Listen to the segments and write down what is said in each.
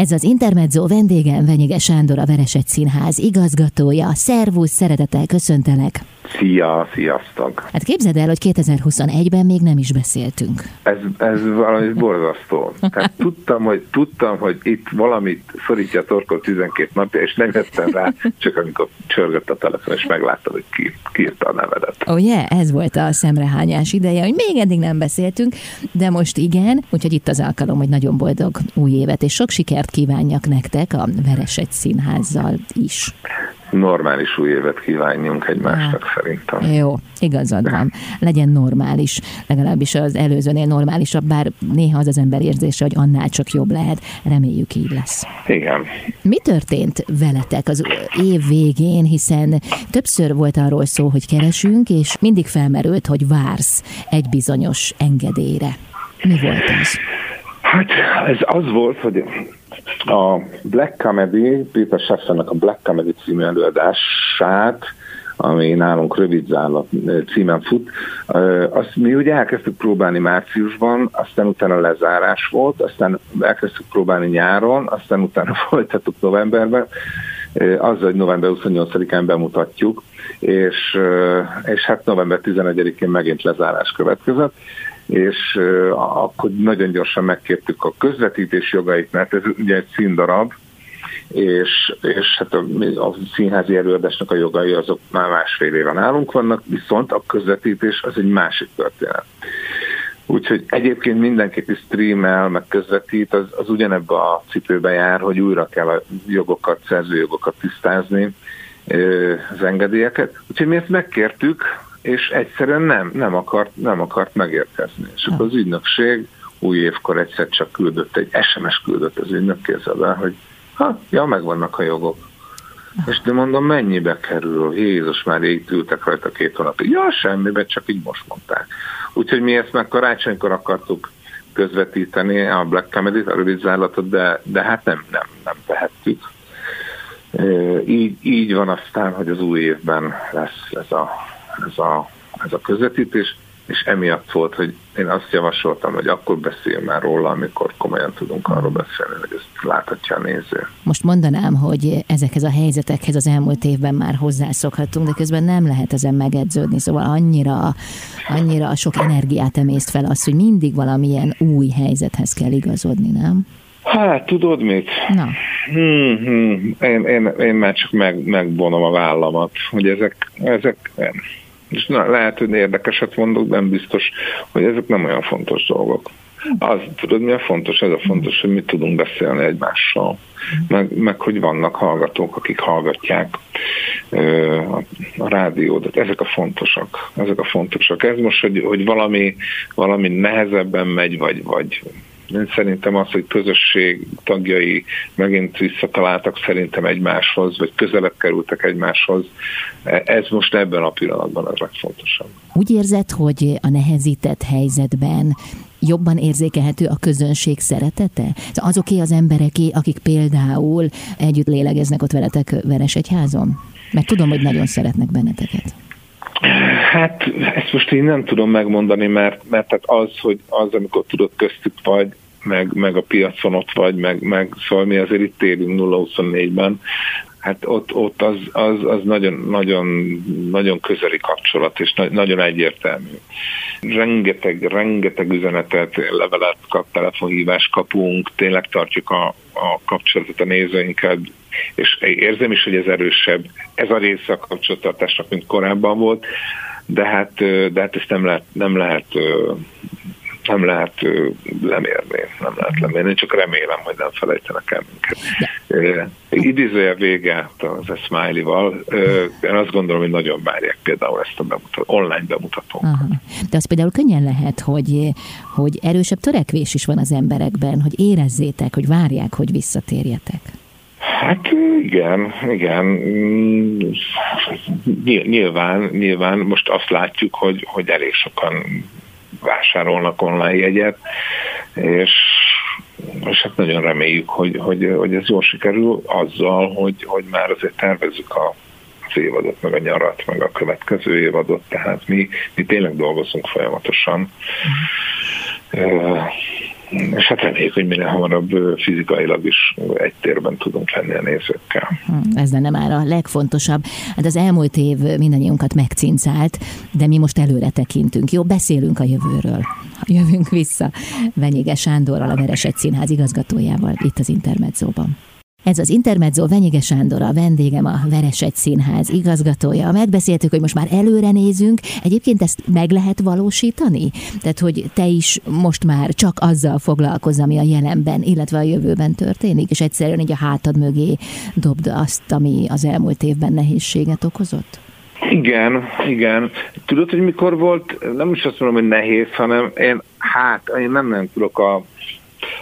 Ez az Intermezzo vendégem Venyige Sándor, a Veresegy Színház igazgatója. Szervusz, szeretettel köszöntelek! Szia, sziasztok! Hát képzeld el, hogy 2021-ben még nem is beszéltünk. Ez, ez valami borzasztó. Tehát tudtam, hogy, tudtam, hogy itt valamit szorítja a torkot 12 napja, és nem jöttem rá, csak amikor csörgött a telefon, és megláttam, hogy ki, ki írta a nevedet. Ó, oh, yeah, ez volt a szemrehányás ideje, hogy még eddig nem beszéltünk, de most igen, úgyhogy itt az alkalom, hogy nagyon boldog új évet, és sok sikert kívánjak nektek a Veresegy Színházzal is normális új évet kívánjunk egymásnak hát, szerintem. Jó, igazad van. Legyen normális, legalábbis az előzőnél normálisabb, bár néha az az ember érzése, hogy annál csak jobb lehet. Reméljük így lesz. Igen. Mi történt veletek az év végén, hiszen többször volt arról szó, hogy keresünk, és mindig felmerült, hogy vársz egy bizonyos engedélyre. Mi volt ez? Hát ez az volt, hogy a Black Comedy, Peter Schaffernek a Black Comedy című előadását, ami nálunk rövid zállat címen fut. Azt mi ugye elkezdtük próbálni márciusban, aztán utána lezárás volt, aztán elkezdtük próbálni nyáron, aztán utána folytattuk novemberben, azzal, hogy november 28-án bemutatjuk, és, és hát november 11-én megint lezárás következett és akkor nagyon gyorsan megkértük a közvetítés jogait, mert ez ugye egy színdarab, és, és hát a, a színházi előadásnak a jogai azok már másfél éve nálunk vannak, viszont a közvetítés az egy másik történet. Úgyhogy egyébként mindenki, aki streamel, meg közvetít, az, az ugyanebbe a cipőbe jár, hogy újra kell a jogokat, szerzőjogokat tisztázni, az engedélyeket. Úgyhogy mi ezt megkértük, és egyszerűen nem, nem, akart, nem akart megérkezni. És akkor az ügynökség új évkor egyszer csak küldött, egy SMS küldött az ügynök kézzel, hogy ha, ja, megvannak a jogok. És de mondom, mennyibe kerül? Jézus, már így ültek rajta két hónapig. Ja, semmibe, csak így most mondták. Úgyhogy mi ezt meg karácsonykor akartuk közvetíteni a Black Comedy-t, a rövid zárlatot, de, de hát nem, nem, nem tehettük. Így, így van aztán, hogy az új évben lesz ez a ez a, ez a közvetítés, és emiatt volt, hogy én azt javasoltam, hogy akkor beszéljünk már róla, amikor komolyan tudunk arról beszélni, hogy ezt láthatja a néző. Most mondanám, hogy ezekhez a helyzetekhez az elmúlt évben már hozzászokhatunk, de közben nem lehet ezen megedződni, szóval annyira, annyira sok energiát emészt fel az, hogy mindig valamilyen új helyzethez kell igazodni, nem? Hát, tudod mit? Na. Hmm, hmm. Én, én, én már csak meg, megvonom a vállamat, hogy ezek, ezek és na, lehet, hogy érdekeset mondok, nem biztos, hogy ezek nem olyan fontos dolgok. Az, tudod, mi a fontos? Ez a fontos, hogy mit tudunk beszélni egymással. Meg, meg hogy vannak hallgatók, akik hallgatják ö, a, a rádiót. Ezek a fontosak. Ezek a fontosak. Ez most, hogy, hogy valami, valami nehezebben megy, vagy, vagy én szerintem az, hogy közösség tagjai megint visszataláltak szerintem egymáshoz, vagy közelebb kerültek egymáshoz, ez most ebben a pillanatban az legfontosabb. Úgy érzed, hogy a nehezített helyzetben jobban érzékelhető a közönség szeretete? Azoké az embereké, akik például együtt lélegeznek ott veletek Veresegyházon? Mert tudom, hogy nagyon szeretnek benneteket. Hát ezt most én nem tudom megmondani, mert, mert tehát az, hogy az, amikor tudod köztük vagy, meg, meg a piacon ott vagy, meg, meg szóval mi azért itt élünk 0-24-ben, hát ott, ott az, az, az nagyon, nagyon, nagyon közeli kapcsolat, és na, nagyon egyértelmű. Rengeteg, rengeteg üzenetet, levelet kap, telefonhívást kapunk, tényleg tartjuk a, a kapcsolatot a nézőinkkel, és érzem is, hogy ez erősebb. Ez a része a kapcsolattartásnak, mint korábban volt, de hát, de hát ezt nem lehet, nem lehet nem lehet lemérni, nem lehet lemérni, csak remélem, hogy nem felejtenek el minket. Idézője vége az Smiley-val, én azt gondolom, hogy nagyon várják például ezt a bemutató, online bemutatót. Aha. De az például könnyen lehet, hogy, hogy erősebb törekvés is van az emberekben, hogy érezzétek, hogy várják, hogy visszatérjetek. Hát igen, igen. Nyilván, nyilván most azt látjuk, hogy, hogy elég sokan vásárolnak online jegyet, és, és hát nagyon reméljük, hogy, hogy, hogy ez jól sikerül azzal, hogy, hogy már azért tervezzük a az évadot, meg a nyarat, meg a következő évadot, tehát mi, mi tényleg dolgozunk folyamatosan. Uh-huh. És hát reméljük, hogy minél hamarabb fizikailag is egy térben tudunk lenni a nézőkkel. Hm, ez lenne már a legfontosabb. Hát az elmúlt év mindannyiunkat megcincált, de mi most előre tekintünk. Jó, beszélünk a jövőről. Jövünk vissza Venyége Sándorral, a Veresegy Színház igazgatójával itt az Intermedzóban. Ez az Intermezzo Venyige Sándor, a vendégem, a Veresegy Színház igazgatója. Megbeszéltük, hogy most már előre nézünk. Egyébként ezt meg lehet valósítani? Tehát, hogy te is most már csak azzal foglalkozz, ami a jelenben, illetve a jövőben történik, és egyszerűen így a hátad mögé dobd azt, ami az elmúlt évben nehézséget okozott? Igen, igen. Tudod, hogy mikor volt, nem is azt mondom, hogy nehéz, hanem én, hát, én nem nem tudok a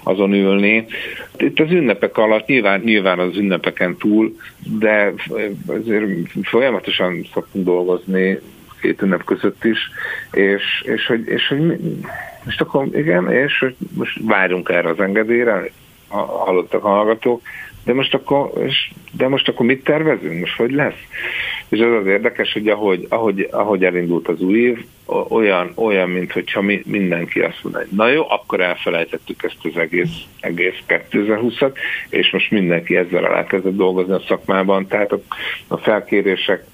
azon ülni. Itt az ünnepek alatt nyilván, nyilván az ünnepeken túl, de azért folyamatosan szoktunk dolgozni két ünnep között is, és, és, hogy, és hogy most akkor igen, és hogy most várjunk erre az engedélyre, hallottak a hallgatók, de most akkor, és, de most akkor mit tervezünk? Most hogy lesz? És az az érdekes, hogy ahogy, ahogy, ahogy elindult az új év, olyan, olyan mint hogyha mi, mindenki azt mondja, na jó, akkor elfelejtettük ezt az egész, egész 2020-at, és most mindenki ezzel elkezdett dolgozni a szakmában, tehát a, a felkérések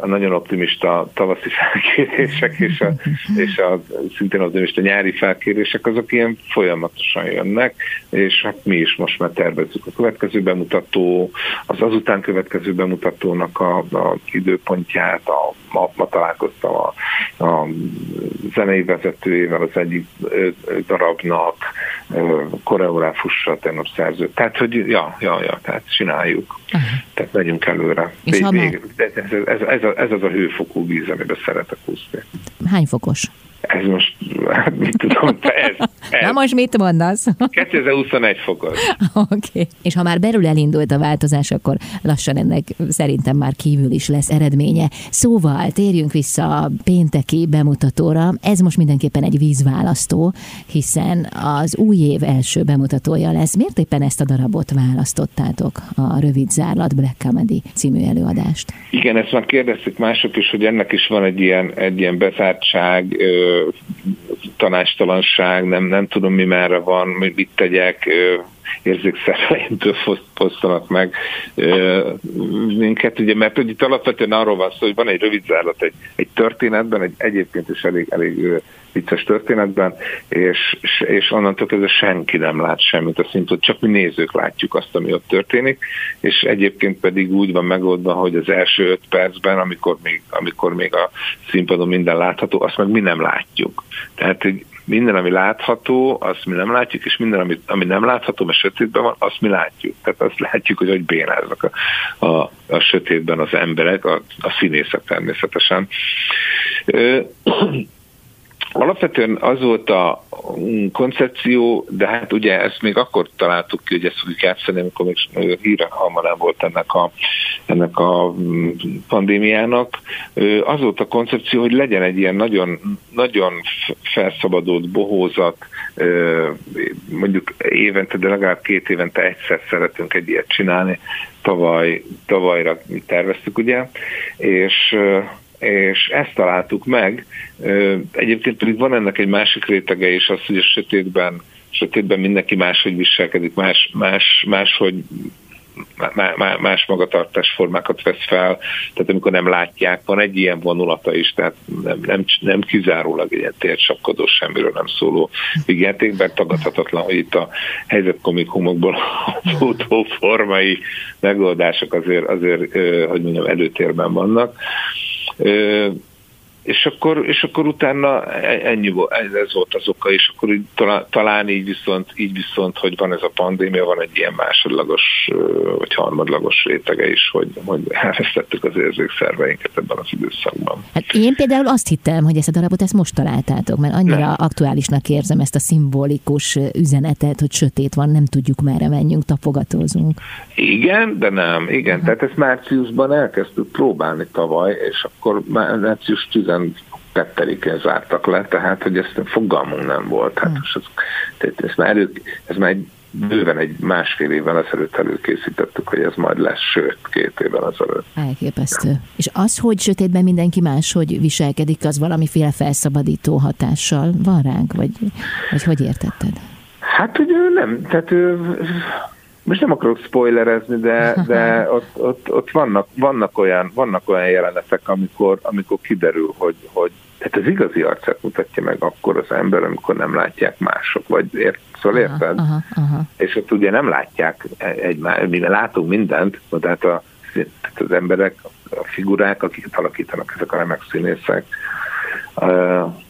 a nagyon optimista tavaszi felkérések és a, és a szintén optimista nyári felkérések, azok ilyen folyamatosan jönnek, és hát mi is most már tervezzük a következő bemutató, az azután következő bemutatónak a, a időpontját, a, ma, ma találkoztam a, a zenei vezetőjével az egyik darabnak, koreográfussal, tegnap szerző. Tehát, hogy ja, ja, ja, tehát csináljuk. Uh-huh. Tehát megyünk előre. És Vég, vég, ez, ez, ez, ez az a hőfokú víz, amiben szeretek úszni. Hány fokos? Ez most, hát mit tudom, ez, ez. Na most mit mondasz? 2021 fokos. Oké. Okay. És ha már belül elindult a változás, akkor lassan ennek szerintem már kívül is lesz eredménye. Szóval térjünk vissza a pénteki bemutatóra. Ez most mindenképpen egy vízválasztó, hiszen az új év első bemutatója lesz. Miért éppen ezt a darabot választottátok, a Rövid Zárlat Black Comedy című előadást? Igen, ezt már kérdezték mások is, hogy ennek is van egy ilyen, egy ilyen bezártság, tanástalanság, nem, nem tudom mi merre van, mit tegyek, érzékszerveimtől fosztanak meg minket, ugye, mert hogy itt alapvetően arról van szó, hogy van egy rövid zárlat egy, egy történetben, egy egyébként is elég, elég vicces történetben, és, és onnantól kezdve senki nem lát semmit a szintot, csak mi nézők látjuk azt, ami ott történik, és egyébként pedig úgy van megoldva, hogy az első öt percben, amikor még, amikor még a színpadon minden látható, azt meg mi nem látjuk. Tehát, hogy minden, ami látható, azt mi nem látjuk, és minden, ami, ami nem látható, mert sötétben van, azt mi látjuk. Tehát azt látjuk, hogy hogy bénáznak a, a, a sötétben az emberek, a, a színészek természetesen. Alapvetően az volt a koncepció, de hát ugye ezt még akkor találtuk ki, hogy ezt fogjuk játszani, amikor még híre hamar volt ennek a, ennek a mm, pandémiának. Az volt a koncepció, hogy legyen egy ilyen nagyon, nagyon felszabadult bohózat, mondjuk évente, de legalább két évente egyszer szeretünk egy ilyet csinálni. Tavaly, tavalyra mi terveztük, ugye, és és ezt találtuk meg. Egyébként pedig van ennek egy másik rétege is, az, hogy a sötétben, sötétben mindenki máshogy viselkedik, más, más, máshogy más magatartásformákat vesz fel, tehát amikor nem látják, van egy ilyen vonulata is, tehát nem, nem, nem kizárólag egy ilyen tércsapkodó, semmiről nem szóló vigyáték, mert tagadhatatlan, hogy itt a helyzetkomikumokból a formai megoldások azért, azért hogy mondjam, előtérben vannak É, és akkor, és akkor utána e, ennyi volt, ez volt az oka, és akkor így, talán így viszont, így viszont, hogy van ez a pandémia, van egy ilyen másodlagos vagy harmadlagos rétege is, hogy, hogy elvesztettük az érzékszerveinket ebben az időszakban. Hát én például azt hittem, hogy ezt a darabot ezt most találtátok, mert annyira nem. aktuálisnak érzem ezt a szimbolikus üzenetet, hogy sötét van, nem tudjuk merre menjünk, tapogatózunk. Igen, de nem, igen. Aha. Tehát ezt márciusban elkezdtük próbálni tavaly, és akkor március 10 12-én zártak le, tehát hogy ezt fogalmunk nem volt. Hát hmm. ez, tehát ez, már elő, ez már egy bőven egy másfél évvel ezelőtt előkészítettük, hogy ez majd lesz, sőt, két évvel ezelőtt. Elképesztő. És az, hogy sötétben mindenki más, hogy viselkedik, az valamiféle felszabadító hatással van ránk, vagy, vagy hogy értetted? Hát, hogy ő nem, tehát ő, most nem akarok spoilerezni, de, de ott, ott, ott vannak, vannak, olyan, vannak olyan jelenetek, amikor, amikor kiderül, hogy, hogy tehát az igazi arcát mutatja meg akkor az ember, amikor nem látják mások, vagy ért, szóval érted? Aha, aha. És ott ugye nem látják egymást, mivel látunk mindent, de hát a, tehát az emberek, a figurák, akiket alakítanak ezek a remek színészek,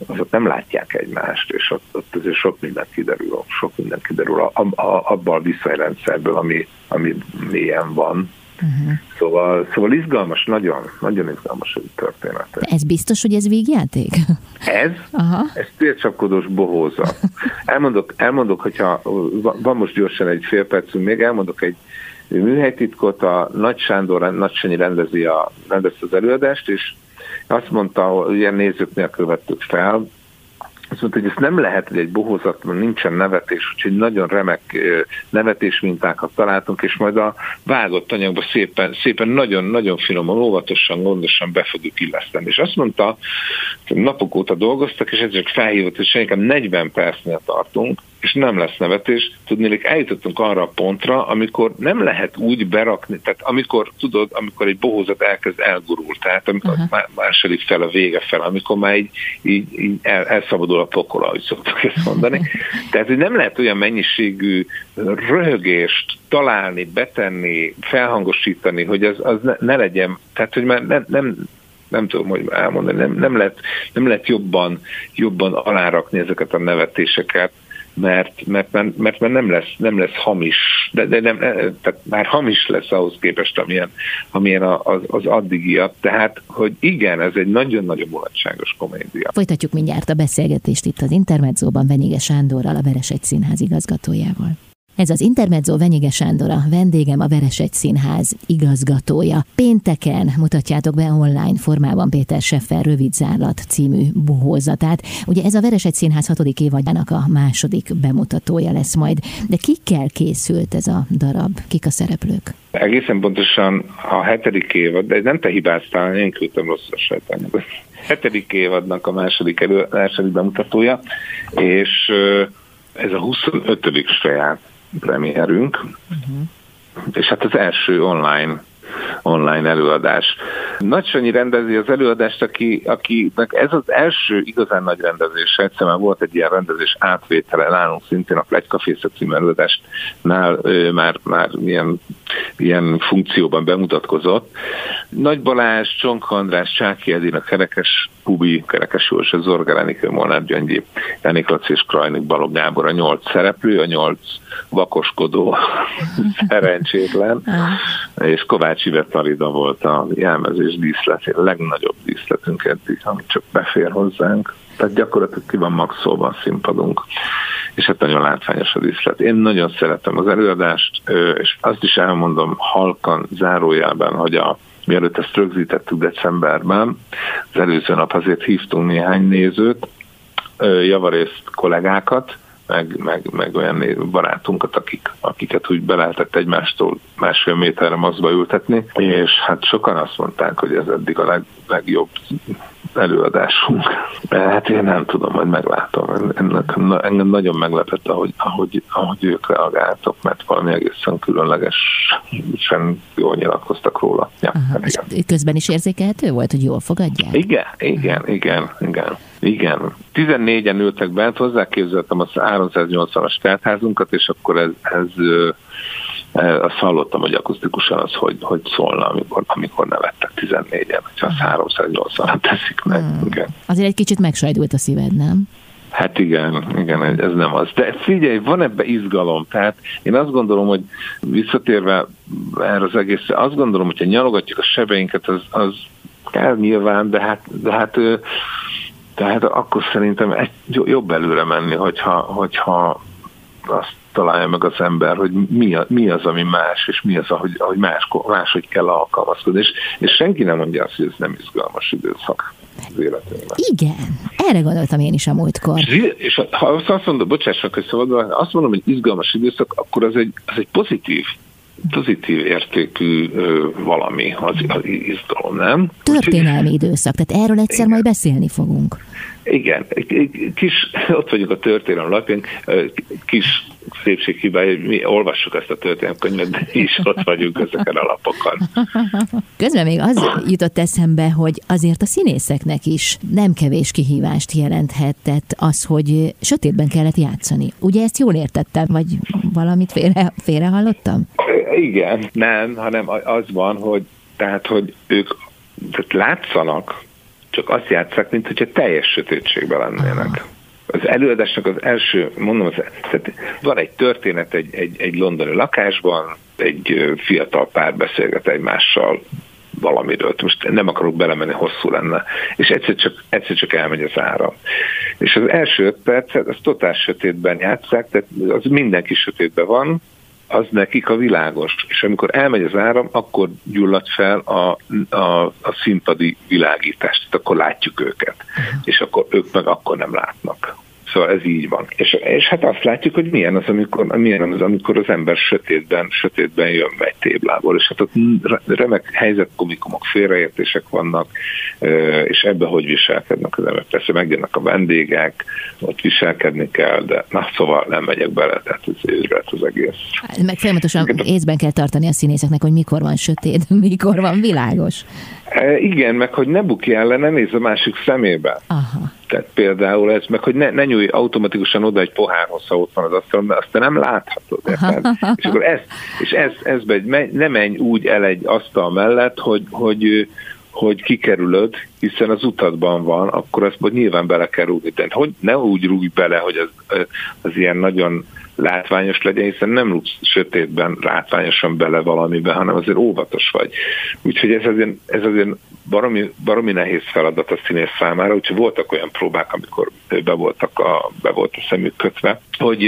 azok nem látják egymást, és ott, ott azért sok minden kiderül, sok minden kiderül a, a, abban a viszonyrendszerből, ami, ami mélyen van. Uh-huh. Szóval, szóval izgalmas, nagyon, nagyon izgalmas ez a történet. Ez biztos, hogy ez végjáték? Ez? Aha. Ez tércsapkodós bohóza. Elmondok, elmondok, hogyha van most gyorsan egy fél percünk még, elmondok egy műhelytitkot, a Nagy Sándor, Nagy Sanyi rendezi, a, rendezi az előadást, és azt mondta, hogy ilyen nézők nélkül vettük fel, azt mondta, hogy ez nem lehet, hogy egy bohózatban nincsen nevetés, úgyhogy nagyon remek nevetés mintákat találtunk, és majd a vágott anyagba szépen, szépen nagyon-nagyon finoman, óvatosan, gondosan be fogjuk illeszteni. És azt mondta, hogy napok óta dolgoztak, és ezek felhívott, hogy inkább 40 percnél tartunk, és nem lesz nevetés. Tudnélik, eljutottunk arra a pontra, amikor nem lehet úgy berakni, tehát amikor, tudod, amikor egy bohózat elkezd elgurul, tehát amikor uh-huh. második fel a vége fel, amikor már így, így, így el, elszabadul a pokola, ahogy szoktuk ezt mondani. Tehát, hogy nem lehet olyan mennyiségű röhögést találni, betenni, felhangosítani, hogy az, az ne, ne legyen, tehát, hogy már nem, nem nem tudom, hogy elmondani, nem, nem, lehet, nem lehet jobban, jobban alárakni ezeket a nevetéseket, mert, mert, mert, mert, nem, lesz, nem lesz hamis, de, de nem, tehát már hamis lesz ahhoz képest, amilyen, amilyen az, az addigiak. Tehát, hogy igen, ez egy nagyon-nagyon mulatságos komédia. Folytatjuk mindjárt a beszélgetést itt az Intermedzóban Venyige Sándorral, a Veresegy Színház igazgatójával. Ez az Intermezzo Venyige Sándor, vendégem a Veresegy Színház igazgatója. Pénteken mutatjátok be online formában Péter Seffer Rövidzárlat című buhózatát. Ugye ez a Veresegy Színház hatodik évadjának a második bemutatója lesz majd. De kikkel készült ez a darab? Kik a szereplők? Egészen pontosan a hetedik évad, de nem te hibáztál, én küldtem rossz a sejtányokat. Hetedik évadnak a második, elő, második bemutatója, és ez a 25. saját premierünk, uh-huh. és hát az első online online előadás. Nagy Sanyi rendezi az előadást, aki, akinek ez az első igazán nagy rendezés. Egyszer már volt egy ilyen rendezés átvétele nálunk szintén a Plegykafészet című előadásnál már, már ilyen, ilyen funkcióban bemutatkozott. Nagy Balázs, Csonka András, Csáki Edina, Kerekes Pubi, Kerekes Józs, Zorga Enikő, Molnár Gyöngyi, Enik Laci és Krajnik Balog Gábor a nyolc szereplő, a nyolc vakoskodó szerencsétlen, és Kovács Ivet Marida volt a jelmezés díszlet, a legnagyobb díszletünk eddig, ami csak befér hozzánk. Tehát gyakorlatilag ki van maxolva a színpadunk, és hát nagyon látványos a díszlet. Én nagyon szeretem az előadást, és azt is elmondom halkan zárójelben, hogy a mielőtt ezt rögzítettük decemberben, az előző nap azért hívtunk néhány nézőt, javarészt kollégákat, meg, meg, meg olyan barátunkat, akik, akiket úgy be lehetett egymástól másfél méterre mazba ültetni, és hát sokan azt mondták, hogy ez eddig a leg, legjobb előadásunk. Hát én nem tudom, hogy meglátom. Ennek, engem nagyon meglepett, ahogy, ahogy, ahogy ők reagáltak, mert valami egészen különlegesen jól nyilatkoztak róla. Ja, Aha, és közben is érzékelhető volt, hogy jól fogadják? Igen, igen, igen, igen. Igen. 14-en ültek bent, hozzáképzeltem a 380-as teltházunkat, és akkor ez, ez azt hallottam, hogy akusztikusan az, hogy, hogy szólna, amikor, amikor nevettek 14-en, hogyha az 380-at teszik meg. Hmm. Igen. Azért egy kicsit megsajdult a szíved, nem? Hát igen, igen, ez nem az. De figyelj, van ebbe izgalom. Tehát én azt gondolom, hogy visszatérve erre az egészre, azt gondolom, hogyha nyalogatjuk a sebeinket, az, az kell nyilván, de hát, de hát tehát akkor szerintem egy, jobb előre menni, hogyha, hogyha azt találja meg az ember, hogy mi, a, mi az, ami más, és mi az, ahogy, ahogy más, máshogy kell alkalmazkodni. És, és senki nem mondja azt, hogy ez nem izgalmas időszak az életünkben. Igen, erre gondoltam én is a múltkor. És, és ha azt mondom, bocsássak, hogy szabad, azt mondom, hogy izgalmas időszak, akkor az egy, az egy pozitív pozitív értékű ö, valami az, az izgalom, nem? Történelmi időszak, tehát erről egyszer Igen. majd beszélni fogunk. Igen, kis, ott vagyunk a történelem lapján, kis szépséghibája, mi olvassuk ezt a történelemkönyvet, de is ott vagyunk ezeken a lapokon. Közben még az jutott eszembe, hogy azért a színészeknek is nem kevés kihívást jelenthetett az, hogy sötétben kellett játszani. Ugye ezt jól értettem, vagy valamit félre, félre hallottam? Igen, nem, hanem az van, hogy tehát, hogy ők tehát látszanak, csak azt játszák, mint hogyha teljes sötétségben lennének. Az előadásnak az első, mondom, az, tehát van egy történet egy, egy, egy londoni lakásban, egy fiatal pár beszélget egymással valamiről. Most nem akarok belemenni, hosszú lenne. És egyszer csak, egyszer csak elmegy az áram. És az első öt percet, az totál sötétben játszák, tehát az mindenki sötétben van, az nekik a világos. És amikor elmegy az áram, akkor gyullad fel a, a, a színpadi világítást, tehát akkor látjuk őket. Uh-huh. És akkor ők meg akkor nem látnak. Szóval ez így van. És, és hát azt látjuk, hogy milyen az, amikor, milyen az, amikor az ember sötétben, sötétben jön egy téblából, és hát ott remek helyzetkomikumok, félreértések vannak, és ebbe hogy viselkednek az emberek. Persze megjönnek a vendégek, ott viselkedni kell, de na szóval nem megyek bele, tehát ez őrület az egész. Meg folyamatosan észben kell tartani a színészeknek, hogy mikor van sötét, mikor van világos. E, igen, meg hogy ne bukj le, ne nézz a másik szemébe. Aha. Tehát például ez, meg hogy ne, ne nyújj automatikusan oda egy pohárhoz, ha ott van az asztalon, mert azt te nem láthatod. Érted? és akkor ez, és ez, ez be, ne menj úgy el egy asztal mellett, hogy, hogy, hogy kikerülöd, hiszen az utadban van, akkor azt hogy nyilván bele kell rúgni. De hogy ne úgy rúgj bele, hogy az, az ilyen nagyon látványos legyen, hiszen nem rúgsz sötétben látványosan bele valamibe, hanem azért óvatos vagy. Úgyhogy ez azért, ez azért baromi, baromi nehéz feladat a színész számára, úgyhogy voltak olyan próbák, amikor be, voltak a, be volt a szemük kötve, hogy,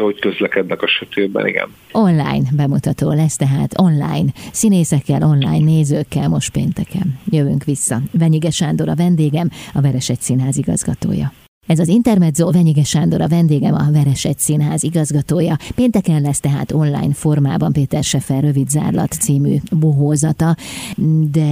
hogy közlekednek a sötétben, igen. Online bemutató lesz tehát online, színészekkel, online nézőkkel most pénteken. Jövünk vissza. Venyige Sándor a vendégem, a Veresegy Színház igazgatója. Ez az Intermezzo Venyige Sándor a vendégem, a Veresegy Színház igazgatója. Pénteken lesz tehát online formában Péter Sefer Rövidzárlat című bohózata, de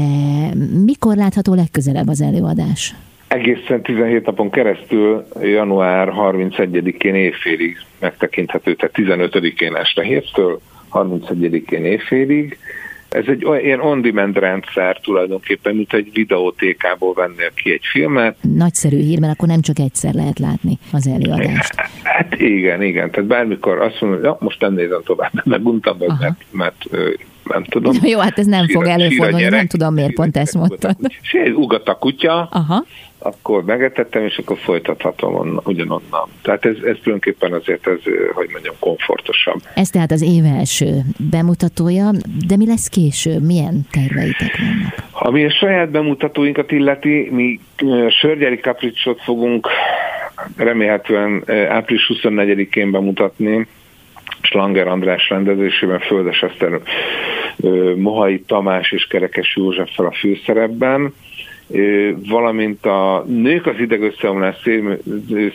mikor látható legközelebb az előadás? Egészen 17 napon keresztül január 31-én évfélig megtekinthető, tehát 15-én este héttől 31-én évfélig ez egy ilyen on-demand rendszer tulajdonképpen, mint egy videótékából vennél ki egy filmet. Nagyszerű hír, mert akkor nem csak egyszer lehet látni az előadást. Hát igen, igen. Tehát bármikor azt mondom, hogy ja, most nem nézem tovább, meguntam, mert, mert, mert nem tudom. Jó, hát ez nem síra, fog előfordulni, nem tudom miért pont ezt mondtad. Ugat a kutya, Aha akkor megetettem, és akkor folytathatom onnan, ugyanonnan. Tehát ez, ez tulajdonképpen azért, ez, hogy mondjam, komfortosabb. Ez tehát az év első bemutatója, de mi lesz később? Milyen terveitek vannak? Ami a saját bemutatóinkat illeti, mi sörgyeli kapricsot fogunk remélhetően április 24-én bemutatni, Slanger András rendezésében Földes Eszter Mohai Tamás és Kerekes Józseffel a főszerepben. Valamint a Nők az ideg összeomlás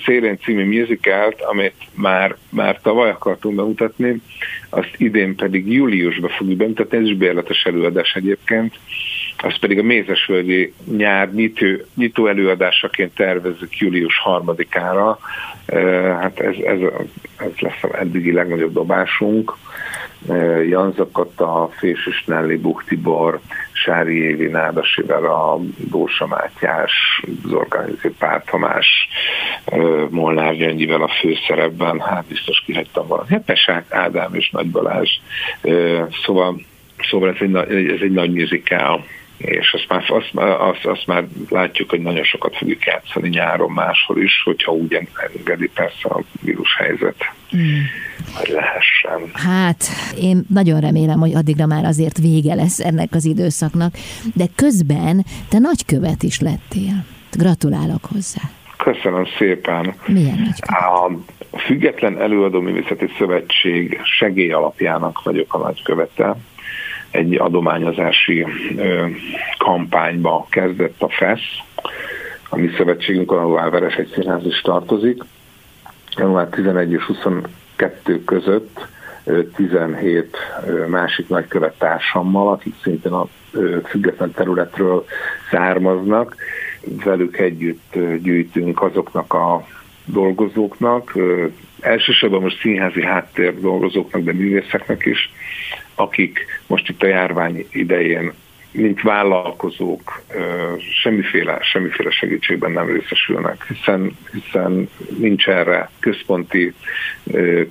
szélén című musicalt, amit már, már tavaly akartunk bemutatni, azt idén pedig júliusban fogjuk bemutatni, ez is bérletes előadás egyébként, azt pedig a Mézesvölgyi nyár nyitó, nyitó előadásaként tervezzük július harmadikára. Hát ez, ez, ez lesz az eddigi legnagyobb dobásunk. Jan Zakata, Fésis Nelly, Buch Tibor, Sári Évi, Nádas a Dósa Mátyás, Zorgányi Pár Tamás, Molnár Gyöngyivel a főszerepben, hát biztos kihagytam valamit. Hát Pesák Ádám és Nagy Balázs. Szóval, szóval ez egy, ez egy nagy műzikál és azt már, azt, azt, azt már látjuk, hogy nagyon sokat fogjuk játszani nyáron máshol is, hogyha úgy engedi persze a vírushelyzet, mm. hogy lehessen. Hát, én nagyon remélem, hogy addigra már azért vége lesz ennek az időszaknak, de közben te nagykövet is lettél. Gratulálok hozzá. Köszönöm szépen. Milyen nagykövet? A Független Előadó Művészeti Szövetség segélyalapjának vagyok a nagykövete egy adományozási kampányba kezdett a FESZ, a mi szövetségünk, ahol Veres egy színház is tartozik. Január 11 és 22 között 17 másik nagykövet társammal, akik szintén a független területről származnak, velük együtt gyűjtünk azoknak a dolgozóknak, elsősorban most színházi háttér dolgozóknak, de művészeknek is, akik most itt a járvány idején mint vállalkozók semmiféle, semmiféle segítségben nem részesülnek, hiszen, hiszen nincs erre központi,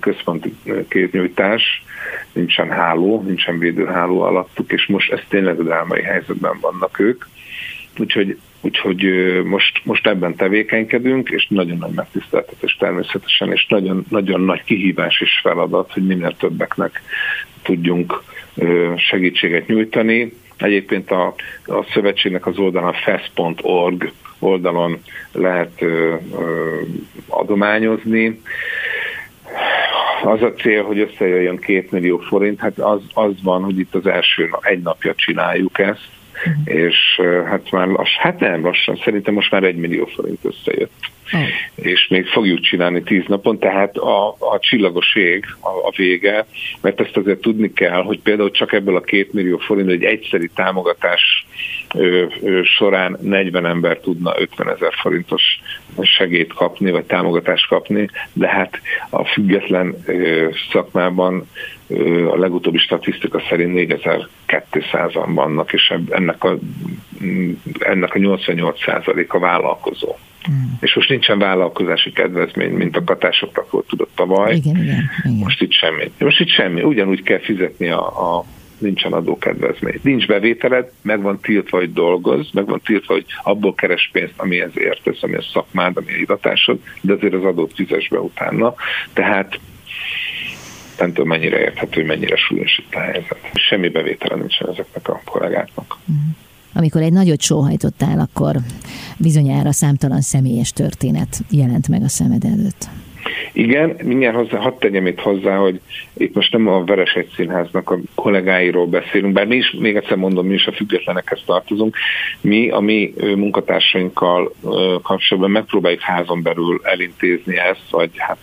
központi kétnyújtás, nincsen háló, nincsen védőháló alattuk, és most ez tényleg drámai helyzetben vannak ők. Úgyhogy, úgyhogy most, most ebben tevékenykedünk, és nagyon nagy megtiszteltetés természetesen, és nagyon, nagyon nagy kihívás és feladat, hogy minél többeknek tudjunk segítséget nyújtani Egyébként a, a szövetségnek az oldalán fest.org oldalon lehet ö, ö, adományozni. Az a cél, hogy összejöjjön két millió forint, hát az, az van, hogy itt az első egy napja csináljuk ezt. És hát már lass, hát nem lassan, szerintem most már egy millió forint összejött. Uh-huh. És még fogjuk csinálni tíz napon, tehát a, a csillagos ég a, a vége, mert ezt azért tudni kell, hogy például csak ebből a két millió forint egy egyszeri támogatás ö, ö, során 40 ember tudna 50 ezer forintos segét kapni, vagy támogatást kapni, de hát a független ö, szakmában a legutóbbi statisztika szerint 4200-an vannak, és ennek a, ennek a 88% a vállalkozó. Mm. És most nincsen vállalkozási kedvezmény, mint a katásoknak volt tudott tavaly. Igen, igen, igen. Most itt semmi. Most itt semmi. Ugyanúgy kell fizetni a, a nincsen adókedvezmény. Nincs bevételed, meg van tiltva, hogy dolgoz, meg van tiltva, hogy abból keres pénzt, amihez értesz, ami a szakmád, ami a hivatásod, de azért az adót fizes be utána. Tehát tudom mennyire érthető, hogy mennyire súlyos itt a helyzet. Semmi bevétele nincsen ezeknek a kollégáknak. Mhm. Amikor egy nagyot sóhajtottál, akkor bizonyára számtalan személyes történet jelent meg a szemed előtt. Igen, mindjárt hozzá, hadd tegyem itt hozzá, hogy itt most nem a Veresegy Színháznak a kollégáiról beszélünk, bár mi is, még egyszer mondom, mi is a függetlenekhez tartozunk. Mi a mi munkatársainkkal kapcsolatban megpróbáljuk házon belül elintézni ezt, vagy hát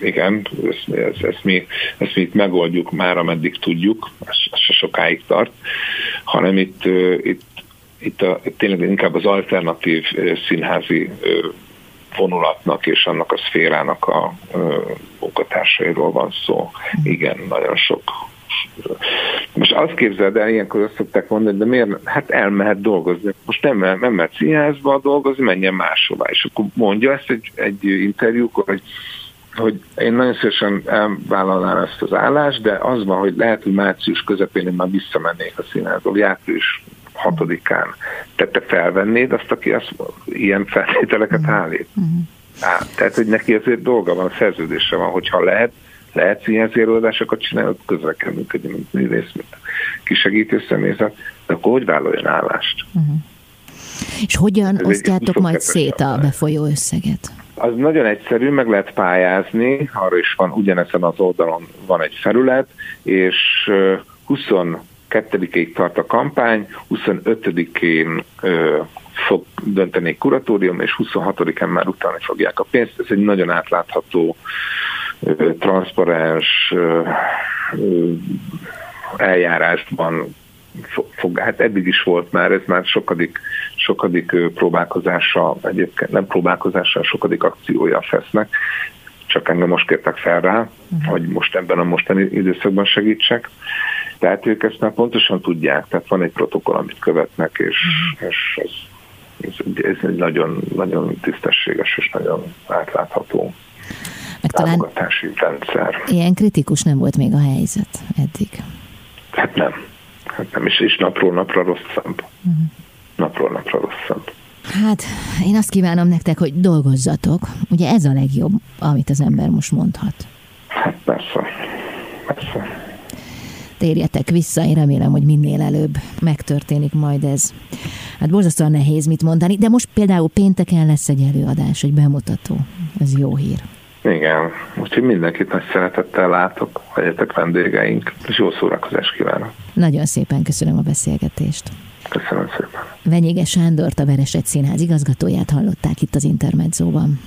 igen, ezt, ezt, ezt, mi, ezt mi itt megoldjuk már, ameddig tudjuk, ez, se sokáig tart, hanem itt, itt, itt, a, tényleg inkább az alternatív színházi vonulatnak és annak a szférának a munkatársairól van szó. Igen, nagyon sok most azt képzeld el, ilyenkor azt szokták mondani, de miért? Hát elmehet dolgozni. Most nem, nem mehet színházba dolgozni, menjen máshová. És akkor mondja ezt egy, egy interjúkor, hogy hogy én nagyon szívesen elvállalnám ezt az állást, de az van, hogy lehet, hogy március közepén én már visszamennék a színházba, vagy április hatodikán. Tehát te felvennéd azt, aki azt, ilyen feltételeket uh-huh. állít? Uh-huh. Á, tehát, hogy neki azért dolga van, szerződése van, hogyha lehet, lehet színházi előadásokat csinálni, ott közre kell működni, mint művész, mint kisegítő személyzet, de akkor hogy vállaljon állást? Uh-huh. És hogyan Ez osztjátok majd szét a befolyó összeget? Az nagyon egyszerű, meg lehet pályázni, arra is van ugyanezen az oldalon van egy felület, és 22-ig tart a kampány, 25-én fog dönteni egy kuratórium, és 26-án már utána fogják a pénzt. Ez egy nagyon átlátható, transzparens eljárásban fog, hát eddig is volt már, ez már sokadik, sokadik próbálkozása, egyébként nem próbálkozása, sokadik akciója a fesznek, csak engem most kértek fel rá, uh-huh. hogy most ebben a mostani időszakban segítsek. Tehát ők ezt már pontosan tudják, tehát van egy protokoll, amit követnek, és, uh-huh. és ez, ez, ez egy nagyon, nagyon tisztességes és nagyon átlátható Meg támogatási rendszer. Ilyen kritikus nem volt még a helyzet eddig. Hát nem hát nem is, is napról napra rosszabb. Uh-huh. Napról napra rosszabb. Hát én azt kívánom nektek, hogy dolgozzatok. Ugye ez a legjobb, amit az ember most mondhat. Hát persze. Persze. Térjetek vissza, én remélem, hogy minél előbb megtörténik majd ez. Hát borzasztóan nehéz mit mondani, de most például pénteken lesz egy előadás, egy bemutató. Ez jó hír. Igen, úgyhogy mindenkit nagy szeretettel látok, legyetek vendégeink, és jó szórakozást kívánok. Nagyon szépen köszönöm a beszélgetést. Köszönöm szépen. Venyége Sándort, a Vereset Színház igazgatóját hallották itt az Intermedzóban.